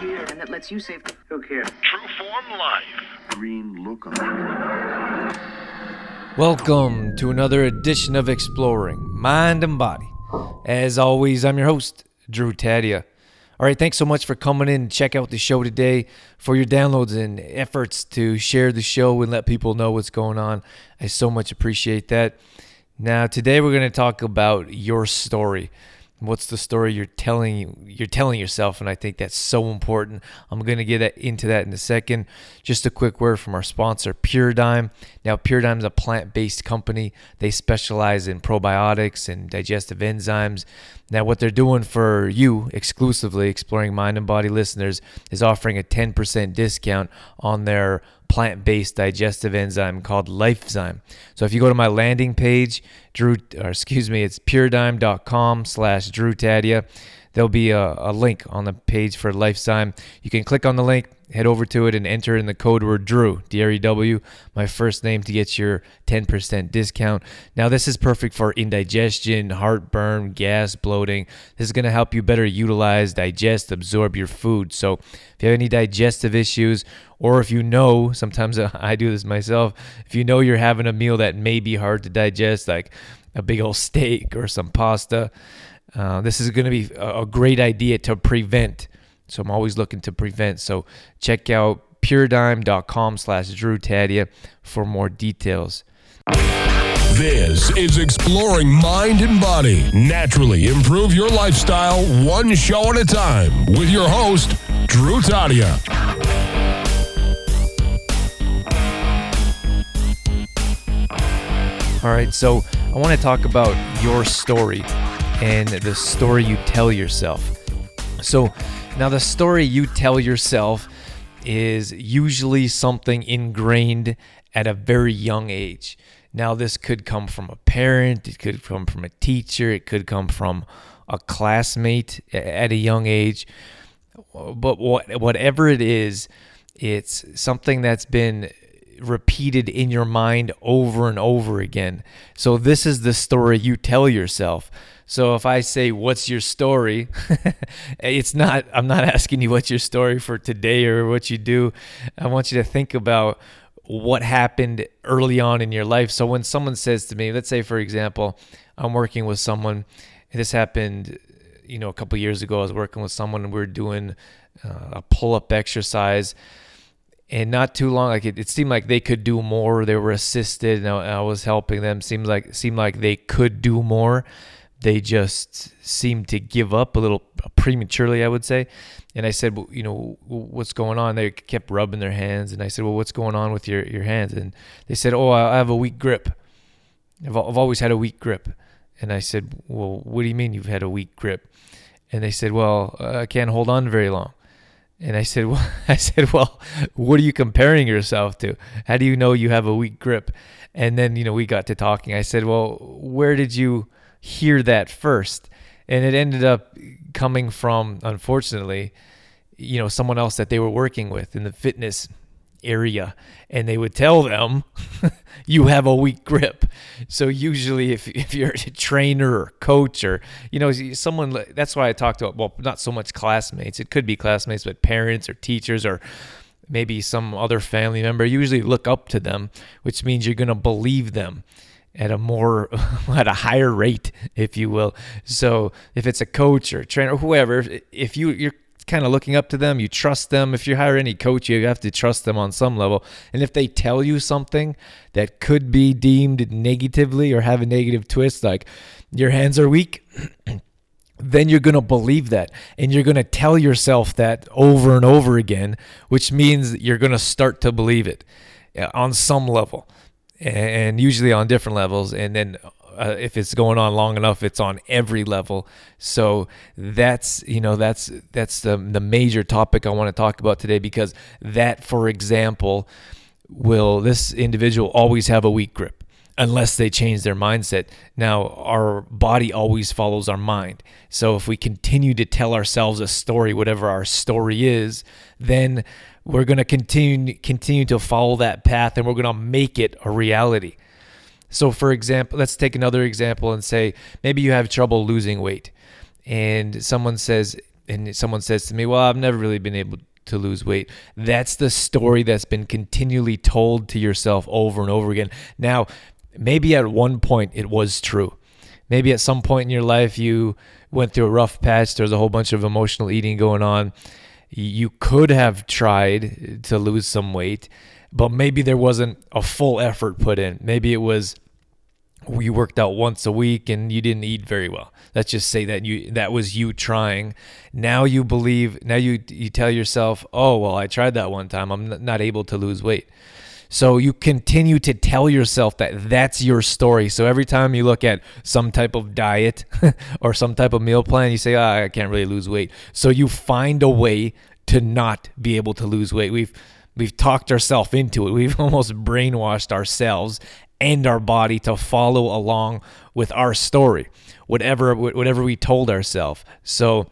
here and that lets you save. Who cares? Trueform Life. green look on. Welcome to another edition of Exploring Mind and Body. As always, I'm your host, Drew Tadia. All right, thanks so much for coming in and check out the show today, for your downloads and efforts to share the show and let people know what's going on. I so much appreciate that. Now, today we're going to talk about your story. What's the story you're telling you're telling yourself, and I think that's so important. I'm going to get into that in a second. Just a quick word from our sponsor, Puradyme. Now, Puradyme is a plant-based company. They specialize in probiotics and digestive enzymes. Now, what they're doing for you exclusively, exploring mind and body listeners, is offering a 10% discount on their plant-based digestive enzyme called Lifezyme. So if you go to my landing page, Drew, or excuse me, it's puradyme.com slash Drew Tadia. There'll be a, a link on the page for Lifezyme. You can click on the link, head over to it, and enter in the code word Drew, D-R-E-W, my first name to get your 10% discount. Now, this is perfect for indigestion, heartburn, gas, bloating. This is going to help you better utilize, digest, absorb your food. So if you have any digestive issues, or if you know, sometimes I do this myself, if you know you're having a meal that may be hard to digest, like a big old steak or some pasta, uh, this is going to be a, a great idea to prevent. So I'm always looking to prevent. So check out puradyme.com slash Drew Tadia for more details. This is Exploring Mind and Body. Naturally improve your lifestyle one show at a time with your host, Drew Tadia. All right, so I want to talk about your story and the story you tell yourself. So now the story you tell yourself is usually something ingrained at a very young age. Now this could come from a parent, it could come from a teacher, it could come from a classmate at a young age. But whatever it is, it's something that's been repeated in your mind over and over again. So this is the story you tell yourself. So if I say what's your story, it's not I'm not asking you what's your story for today or what you do. I want you to think about what happened early on in your life. So when someone says to me, let's say for example, I'm working with someone this happened you know a couple years ago I was working with someone and we were doing uh, a pull-up exercise and not too long like it, it seemed like they could do more. They were assisted and I, I was helping them. Seemed like seemed like they could do more. They just seemed to give up a little prematurely i would say. And i said well, you know what's going on? They kept rubbing their hands and i said well what's going on with your, your hands? And they said oh i have a weak grip. I've, I've always had a weak grip. And i said well what do you mean you've had a weak grip? And they said well uh, i can't hold on very long and I said, well, I said, well, what are you comparing yourself to? How do you know you have a weak grip? And then, you know, we got to talking. I said, well, where did you hear that first? And it ended up coming from, unfortunately, you know, someone else that they were working with in the fitness area and they would tell them you have a weak grip. So usually if, if you're a trainer or coach or you know someone that's why i talked about well not so much classmates. It could be classmates but parents or teachers or maybe some other family member usually look up to them which means you're going to believe them at a more at a higher rate if you will. So if it's a coach or a trainer or whoever if you you're kind of looking up to them you trust them. If you hire any coach you have to trust them on some level. And if they tell you something that could be deemed negatively or have a negative twist like your hands are weak then you're going to believe that. And you're going to tell yourself that over and over again which means you're going to start to believe it uh, on some level and usually on different levels. And then uh, if it's going on long enough it's on every level so that's you know that's that's the the major topic I want to talk about today because that for example will this individual always have a weak grip unless they change their mindset. Now, our body always follows our mind. So if we continue to tell ourselves a story, whatever our story is, then we're going to continue continue to follow that path and we're going to make it a reality. So for example, let's take another example and say maybe you have trouble losing weight and someone says, and someone says to me, "Well, I've never really been able to lose weight." That's the story that's been continually told to yourself over and over again. Now, maybe at one point it was true. Maybe at some point in your life you went through a rough patch, there's a whole bunch of emotional eating going on. You could have tried to lose some weight, but maybe there wasn't a full effort put in. Maybe it was you worked out once a week and you didn't eat very well. Let's just say that you that was you trying. Now you believe now you you tell yourself, "Oh, well, I tried that one time. I'm not able to lose weight." So you continue to tell yourself that that's your story. So every time you look at some type of diet or some type of meal plan, you say, oh, I can't really lose weight. So you find a way to not be able to lose weight. We've we've talked ourselves into it. We've almost brainwashed ourselves and our body to follow along with our story, whatever whatever we told ourselves. So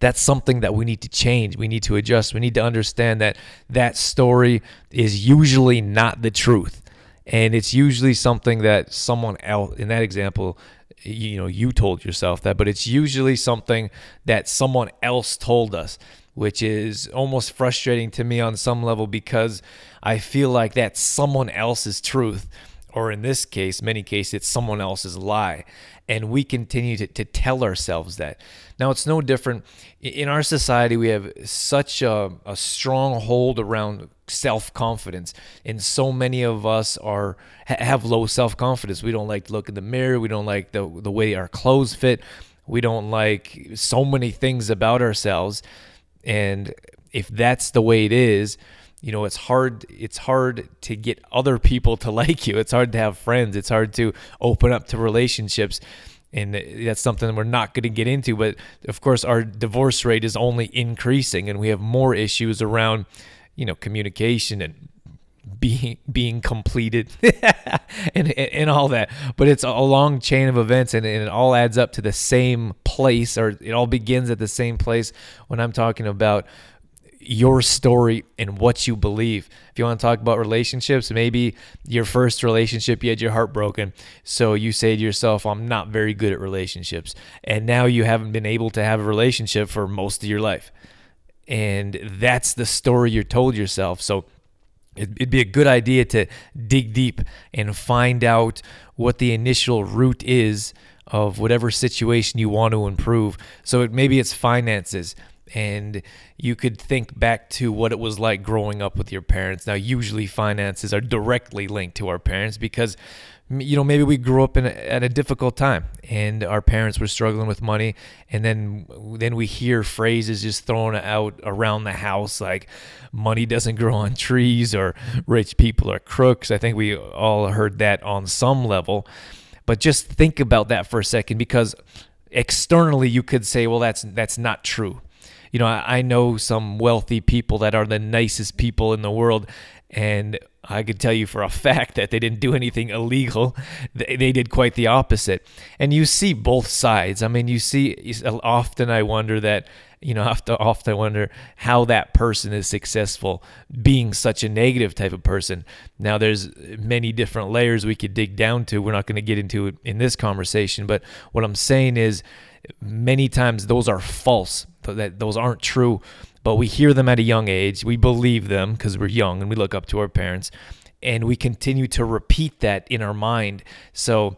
that's something that we need to change. We need to adjust. We need to understand that that story is usually not the truth. And it's usually something that someone else, in that example, you know, you told yourself that, but it's usually something that someone else told us, which is almost frustrating to me on some level because I feel like that's someone else's truth or in this case, many cases, it's someone else's lie. And we continue to, to tell ourselves that. Now, it's no different. In our society, we have such a, a strong hold around self confidence. And so many of us are have low self confidence. We don't like to look in the mirror. We don't like the, the way our clothes fit. We don't like so many things about ourselves. And if that's the way it is, you know it's hard it's hard to get other people to like you. It's hard to have friends. It's hard to open up to relationships. And that's something we're not going to get into but of course our divorce rate is only increasing and we have more issues around you know communication and being being completed and, and all that but it's a long chain of events and, and it all adds up to the same place or it all begins at the same place when i'm talking about your story and what you believe. If you want to talk about relationships, maybe your first relationship, you had your heart broken. So you say to yourself, I'm not very good at relationships. And now you haven't been able to have a relationship for most of your life. And that's the story you're told yourself. So it'd be a good idea to dig deep and find out what the initial root is of whatever situation you want to improve. So it, maybe it's finances and you could think back to what it was like growing up with your parents. Now, usually finances are directly linked to our parents because you know maybe we grew up in a, at a difficult time and our parents were struggling with money and then then we hear phrases just thrown out around the house like money doesn't grow on trees or rich people are crooks. I think we all heard that on some level. But just think about that for a second because externally you could say well that's that's not true you know, I, I know some wealthy people that are the nicest people in the world, and I could tell you for a fact that they didn't do anything illegal. They, they did quite the opposite. And you see both sides. I mean, you see, often I wonder that, you know, often, often I wonder how that person is successful being such a negative type of person. Now, there's many different layers we could dig down to. We're not going to get into it in this conversation. But what I'm saying is, many times those are false that those aren't true, but we hear them at a young age. We believe them because we're young and we look up to our parents, and we continue to repeat that in our mind. So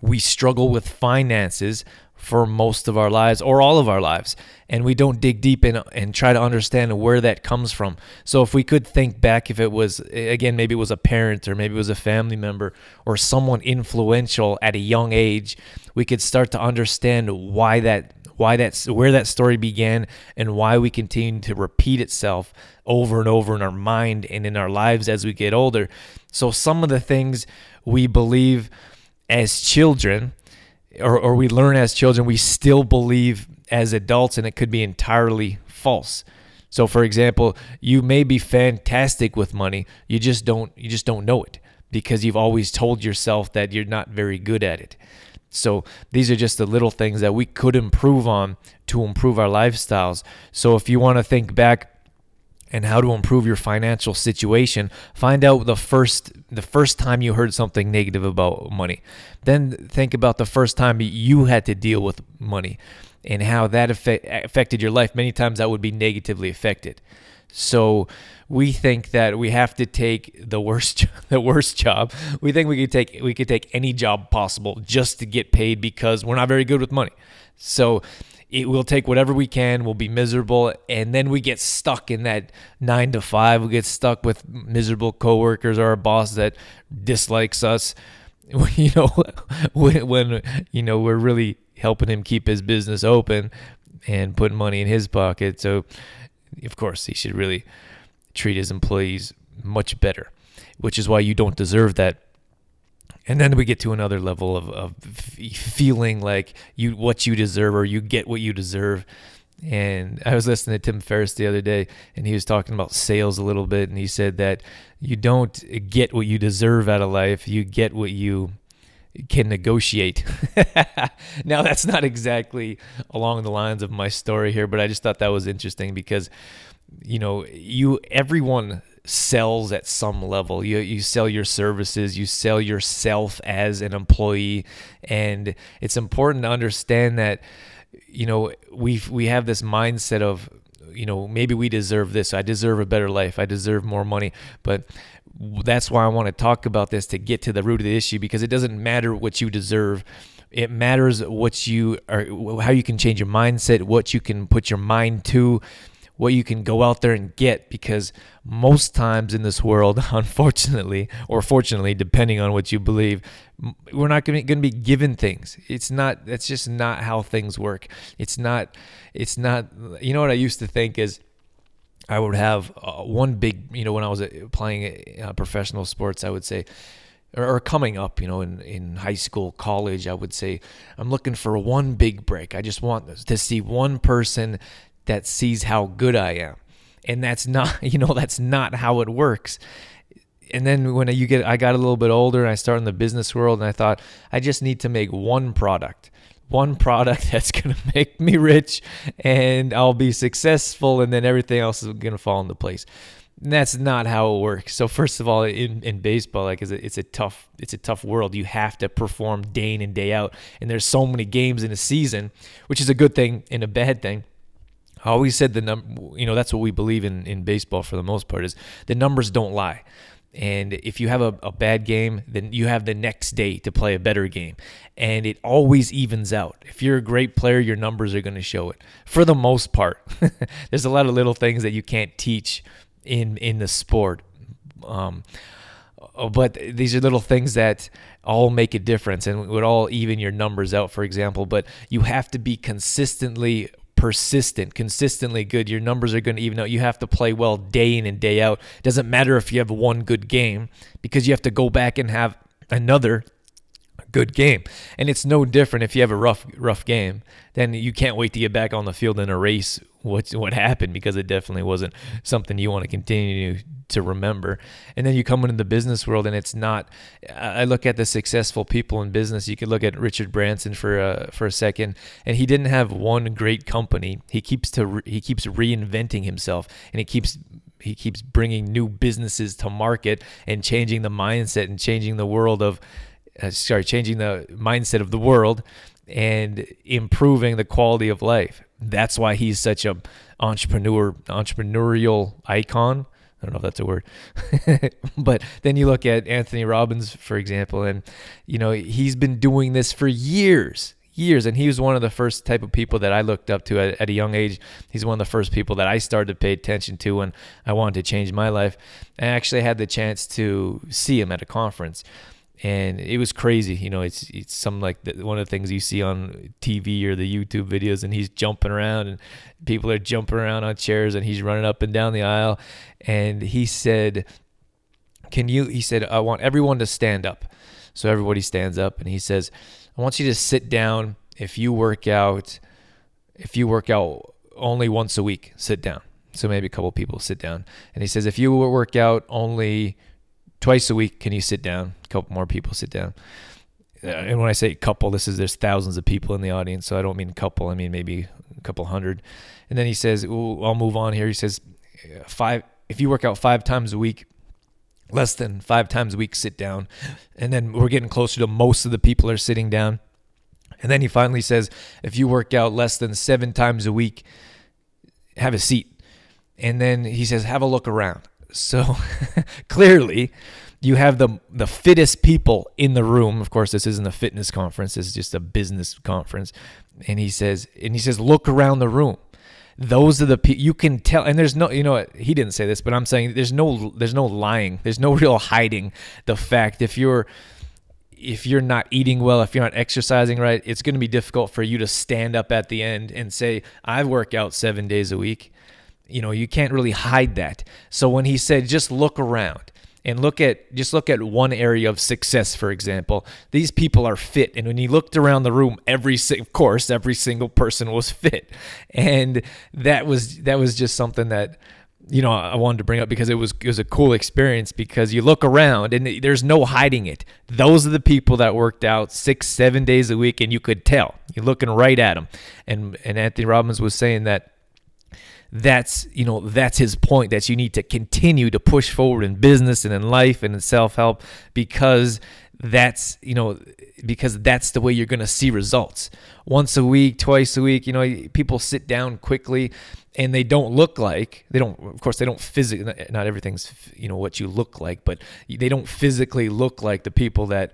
we struggle with finances for most of our lives or all of our lives and we don't dig deep in and try to understand where that comes from so if we could think back if it was again maybe it was a parent or maybe it was a family member or someone influential at a young age we could start to understand why that why that's where that story began and why we continue to repeat itself over and over in our mind and in our lives as we get older. So some of the things we believe as children or, or we learn as children, we still believe as adults and it could be entirely false. So for example, you may be fantastic with money, you just don't you just don't know it because you've always told yourself that you're not very good at it. So these are just the little things that we could improve on to improve our lifestyles. So if you want to think back and how to improve your financial situation find out the first the first time you heard something negative about money. Then think about the first time you had to deal with money and how that affect, affected your life. Many times that would be negatively affected. So we think that we have to take the worst the worst job. We think we could take we could take any job possible just to get paid because we're not very good with money. So it will take whatever we can. We'll be miserable. And then we get stuck in that nine to five. We get stuck with miserable coworkers or a boss that dislikes us. You know when, when you know we're really helping him keep his business open and putting money in his pocket. So of course he should really treat his employees much better which is why you don't deserve that. And then we get to another level of, of feeling like you what you deserve or you get what you deserve. And i was listening to tim ferriss the other day and he was talking about sales a little bit and he said that you don't get what you deserve out of life you get what you can negotiate. Now that's not exactly along the lines of my story here but i just thought that was interesting because you know you everyone sells at some level. You you sell your services, you sell yourself as an employee, and it's important to understand that you know we we have this mindset of you know maybe we deserve this. I deserve a better life. I deserve more money, but that's why I want to talk about this to get to the root of the issue because it doesn't matter what you deserve it matters what you are how you can change your mindset what you can put your mind to what you can go out there and get because most times in this world, unfortunately, or fortunately, depending on what you believe, we're not going to be given things. It's not, that's just not how things work. It's not, it's not, you know what I used to think is, I would have uh, one big, you know, when I was uh, playing uh, professional sports, I would say, or, coming up, you know, in, in high school, college, I would say, I'm looking for one big break. I just want to see one person that sees how good I am. And that's not, you know, that's not how it works. And then when you get, I got a little bit older and I started in the business world and I thought, I just need to make one product, one product that's going to make me rich and I'll be successful and then everything else is going to fall into place. And that's not how it works. So first of all, in, in baseball, like it's a, it's a tough it's a tough world. You have to perform day in and day out, and there's so many games in a season, which is a good thing and a bad thing. I always said the num you know that's what we believe in in baseball for the most part is the numbers don't lie. And if you have a, a bad game, then you have the next day to play a better game. And it always evens out. If you're a great player, your numbers are going to show it for the most part. There's a lot of little things that you can't teach in in the sport. Um, but these are little things that all make a difference and would all even your numbers out for example but you have to be consistently persistent, consistently good, your numbers are going to even out. You have to play well day in and day out. It doesn't matter if you have one good game because you have to go back and have another good game. And it's no different if you have a rough rough game. Then you can't wait to get back on the field and erase what what happened because it definitely wasn't something you want to continue to remember. And then you come into the business world and it's not I look at the successful people in business. You could look at Richard Branson for a, for a second and he didn't have one great company. He keeps to he keeps reinventing himself and he keeps he keeps bringing new businesses to market and changing the mindset and changing the world of uh, sorry, changing the mindset of the world and improving the quality of life. That's why he's such a entrepreneur entrepreneurial icon I don't know if that's a word. but then you look at Anthony Robbins, for example, and you know, he's been doing this for years, years. And he was one of the first type of people that I looked up to at, at a young age. He's one of the first people that I started to pay attention to when I wanted to change my life. I actually had the chance to see him at a conference and it was crazy. You know, it's it's some like the, one of the things you see on TV or the YouTube videos, and he's jumping around, and people are jumping around on chairs, and he's running up and down the aisle, and he said, "Can you?" He said, "I want everyone to stand up." So everybody stands up, and he says, "I want you to sit down. If you work out, if you work out only once a week, sit down." So maybe a couple people sit down, and he says, "If you work out only." Twice a week can you sit down? A couple more people sit down. Uh, and when i say couple this is there's thousands of people in the audience so i don't mean couple i mean maybe a couple hundred. And then he says i'll move on here. He says uh, five if you work out five times a week less than five times a week sit down. And then we're getting closer to most of the people are sitting down. And then he finally says if you work out less than seven times a week have a seat. And then he says have a look around so clearly you have the the fittest people in the room. Of course this isn't a fitness conference. This is just a business conference. And he says and he says look around the room. Those are the people you can tell and there's no you know he didn't say this but i'm saying there's no there's no lying. There's no real hiding the fact if you're if you're not eating well if you're not exercising right it's going to be difficult for you to stand up at the end and say i work out seven days a week you know you can't really hide that so when he said just look around and look at just look at one area of success for example these people are fit and when he looked around the room every of course every single person was fit and that was that was just something that you know I wanted to bring up because it was it was a cool experience because you look around and there's no hiding it. Those are the people that worked out 6 7 days a week and you could tell. You're looking right at them. And and Anthony Robbins was saying that that's you know that's his point that you need to continue to push forward in business and in life and in self-help because that's you know because that's the way you're going to see results. Once a week twice a week you know people sit down quickly and they don't look like they don't of course they don't physically not everything's you know what you look like but they don't physically look like the people that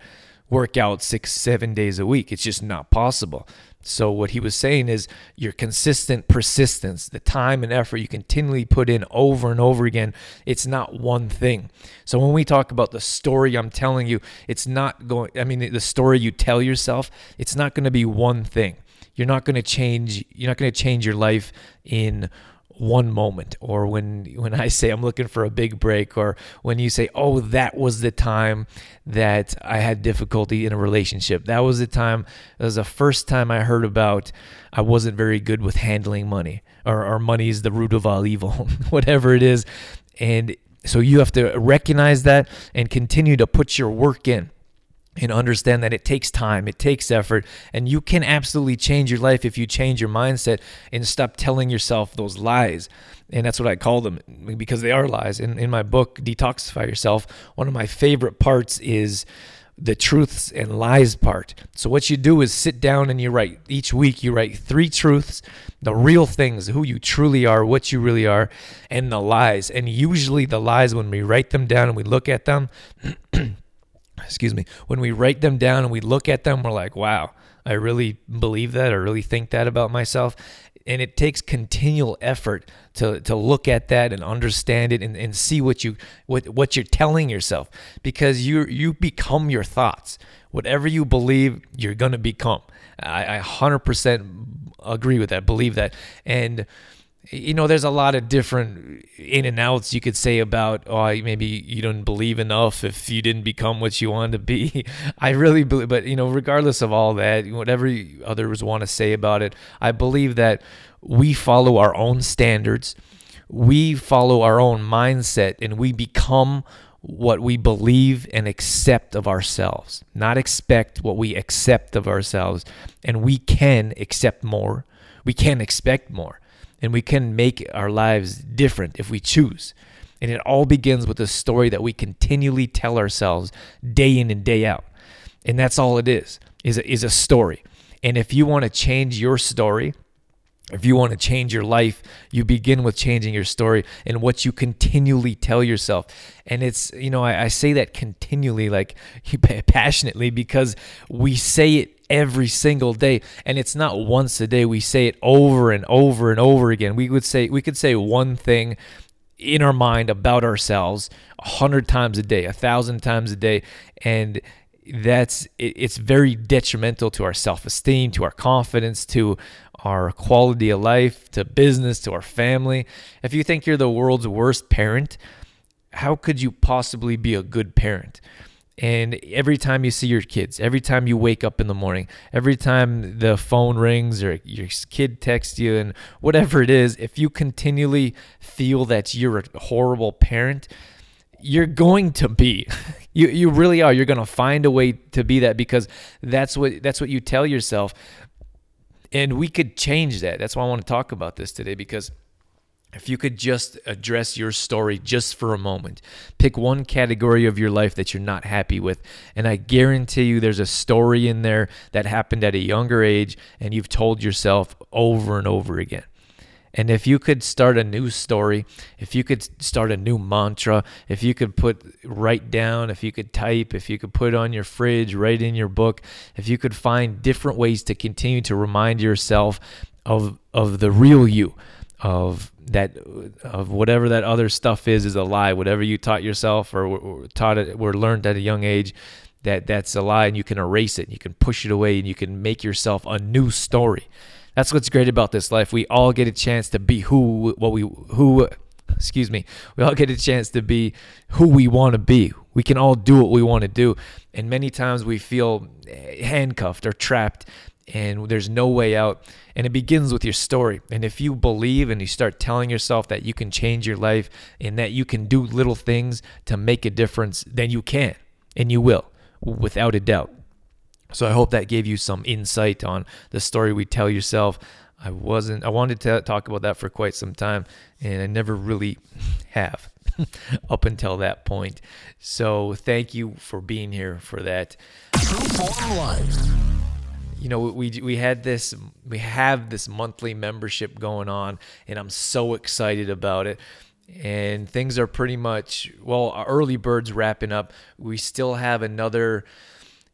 work out six seven days a week. It's just not possible so what he was saying is your consistent persistence, the time and effort you continually put in over and over again, it's not one thing. So when we talk about the story I'm telling you, it's not going I mean the story you tell yourself, it's not going to be one thing. You're not going to change you're not going to change your life in one moment or when when I say I'm looking for a big break or when you say oh that was the time that I had difficulty in a relationship. That was the time it was the first time I heard about I wasn't very good with handling money or, or money is the root of all evil whatever it is. And so you have to recognize that and continue to put your work in and understand that it takes time, it takes effort, and you can absolutely change your life if you change your mindset and stop telling yourself those lies. And that's what I call them because they are lies. In, in my book, Detoxify Yourself, one of my favorite parts is the truths and lies part. So, what you do is sit down and you write each week, you write three truths, the real things, who you truly are, what you really are, and the lies. And usually, the lies, when we write them down and we look at them, excuse me, when we write them down and we look at them, we're like, wow, I really believe that. I really think that about myself. And it takes continual effort to, to look at that and understand it and, and see what you what what you're telling yourself because you you become your thoughts. Whatever you believe, you're gonna become. I, I 100% agree with that. Believe that. And you know, there's a lot of different in and outs you could say about, oh, maybe you don't believe enough if you didn't become what you wanted to be. I really believe, but, you know, regardless of all that, whatever others want to say about it, I believe that we follow our own standards, we follow our own mindset, and we become what we believe and accept of ourselves, not expect what we accept of ourselves. And we can accept more, we can expect more and we can make our lives different if we choose. And it all begins with a story that we continually tell ourselves day in and day out. And that's all it is, is a, is a story. And if you want to change your story, if you want to change your life, you begin with changing your story and what you continually tell yourself. And it's, you know, I, I say that continually, like passionately, because we say it every single day. And it's not once a day we say it over and over and over again. We would say we could say one thing in our mind about ourselves a hundred times a day a thousand times a day. And that's it's very detrimental to our self-esteem to our confidence to our quality of life to business to our family if you think you're the world's worst parent how could you possibly be a good parent and every time you see your kids, every time you wake up in the morning, every time the phone rings or your kid texts you, and whatever it is, if you continually feel that you're a horrible parent, you're going to be. You you really are. You're going to find a way to be that because that's what that's what you tell yourself. And we could change that. That's why I want to talk about this today because if you could just address your story just for a moment, pick one category of your life that you're not happy with, and I guarantee you there's a story in there that happened at a younger age and you've told yourself over and over again. And if you could start a new story, if you could start a new mantra, if you could put write down, if you could type, if you could put on your fridge, write in your book, if you could find different ways to continue to remind yourself of of the real you, of that of whatever that other stuff is is a lie, whatever you taught yourself or, or taught it or learned at a young age, that that's a lie and you can erase it, you can push it away and you can make yourself a new story. That's what's great about this life. We all get a chance to be who what we who excuse me. We all get a chance to be who we want to be. We can all do what we want to do. And many times we feel eh, handcuffed or trapped and there's no way out. And it begins with your story. And if you believe and you start telling yourself that you can change your life and that you can do little things to make a difference, then you can and you will, without a doubt. So I hope that gave you some insight on the story we tell yourself. I wasn't I wanted to talk about that for quite some time and I never really have up until that point. So thank you for being here for that. You know, we we had this we have this monthly membership going on and I'm so excited about it and things are pretty much well early birds wrapping up we still have another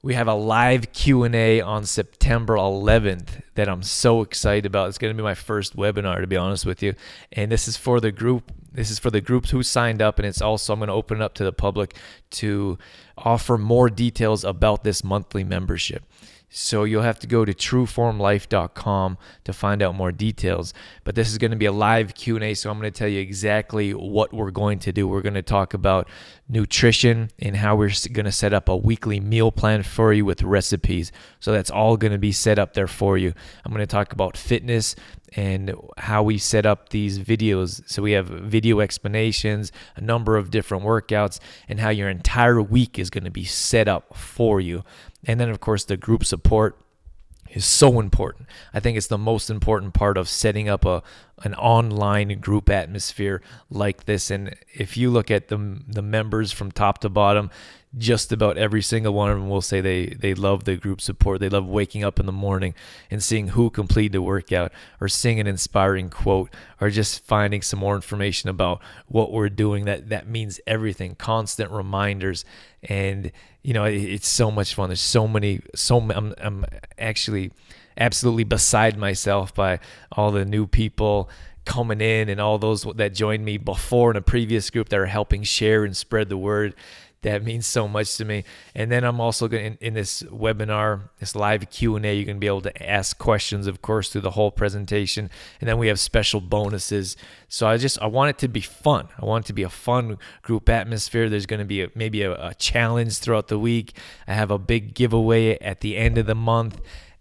we have a live q&a on september 11th that i'm so excited about. It's going to be my first webinar to be honest with you. And this is for the group this is for the groups who signed up and it's also i'm going to open it up to the public to offer more details about this monthly membership so you'll have to go to trueformlife.com to find out more details. But this is going to be a live Q&A, so I'm going to tell you exactly what we're going to do. We're going to talk about nutrition and how we're going to set up a weekly meal plan for you with recipes. So that's all going to be set up there for you. I'm going to talk about fitness and how we set up these videos. So we have video explanations, a number of different workouts, and how your entire week is going to be set up for you. And then, of course, the group support is so important. I think it's the most important part of setting up a an online group atmosphere like this. And if you look at the the members from top to bottom, just about every single one of them will say they they love the group support. They love waking up in the morning and seeing who completed the workout, or seeing an inspiring quote, or just finding some more information about what we're doing. That that means everything. Constant reminders, and you know it, it's so much fun. There's so many. So I'm I'm actually absolutely beside myself by all the new people coming in and all those that joined me before in a previous group that are helping share and spread the word that means so much to me. And then I'm also going in, in this webinar, this live Q and A. You're going to be able to ask questions, of course, through the whole presentation. And then we have special bonuses. So I just I want it to be fun. I want it to be a fun group atmosphere. There's going to be a, maybe a, a challenge throughout the week. I have a big giveaway at the end of the month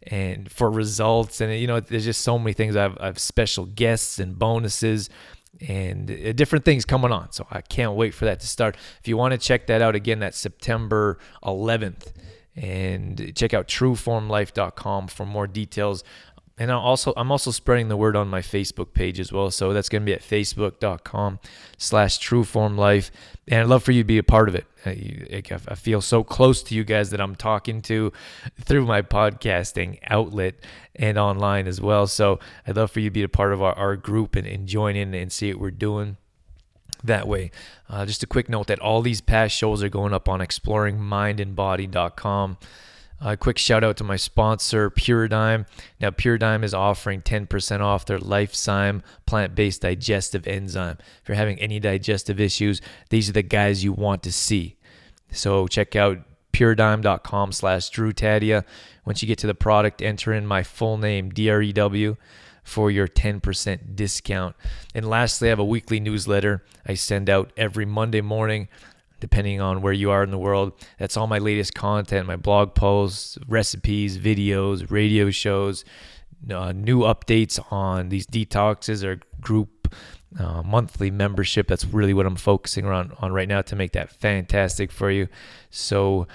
and for results and you know there's just so many things I've, I've special guests and bonuses and uh, different things coming on. So I can't wait for that to start. If you want to check that out again, that's September 11th. And check out trueformlife.com for more details. And i also I'm also spreading the word on my Facebook page as well. So that's going to be at facebook.com slash trueformlife. And I'd love for you to be a part of it. I, I feel so close to you guys that I'm talking to through my podcasting outlet and online as well. So I'd love for you to be a part of our, our group and, and join in and see what we're doing that way. Uh, just a quick note that all these past shows are going up on exploringmindandbody.com. A quick shout out to my sponsor, Puradyme. Now, Puradyme is offering 10% off their Lifezyme plant based digestive enzyme. If you're having any digestive issues, these are the guys you want to see. So, check out puradyme.com slash Drew Tadia. Once you get to the product, enter in my full name, DREW, for your 10% discount. And lastly, I have a weekly newsletter I send out every Monday morning depending on where you are in the world. That's all my latest content, my blog posts, recipes, videos, radio shows, uh, new updates on these detoxes or group uh, monthly membership. That's really what I'm focusing on, on right now to make that fantastic for you. So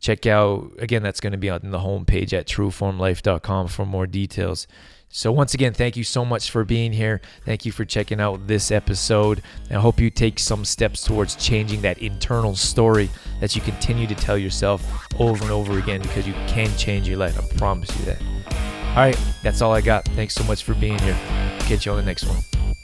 check out, again, that's going to be on the homepage at trueformlife.com for more details. So, once again, thank you so much for being here. Thank you for checking out this episode. I hope you take some steps towards changing that internal story that you continue to tell yourself over and over again because you can change your life. I promise you that. All right, that's all I got. Thanks so much for being here. Catch you on the next one.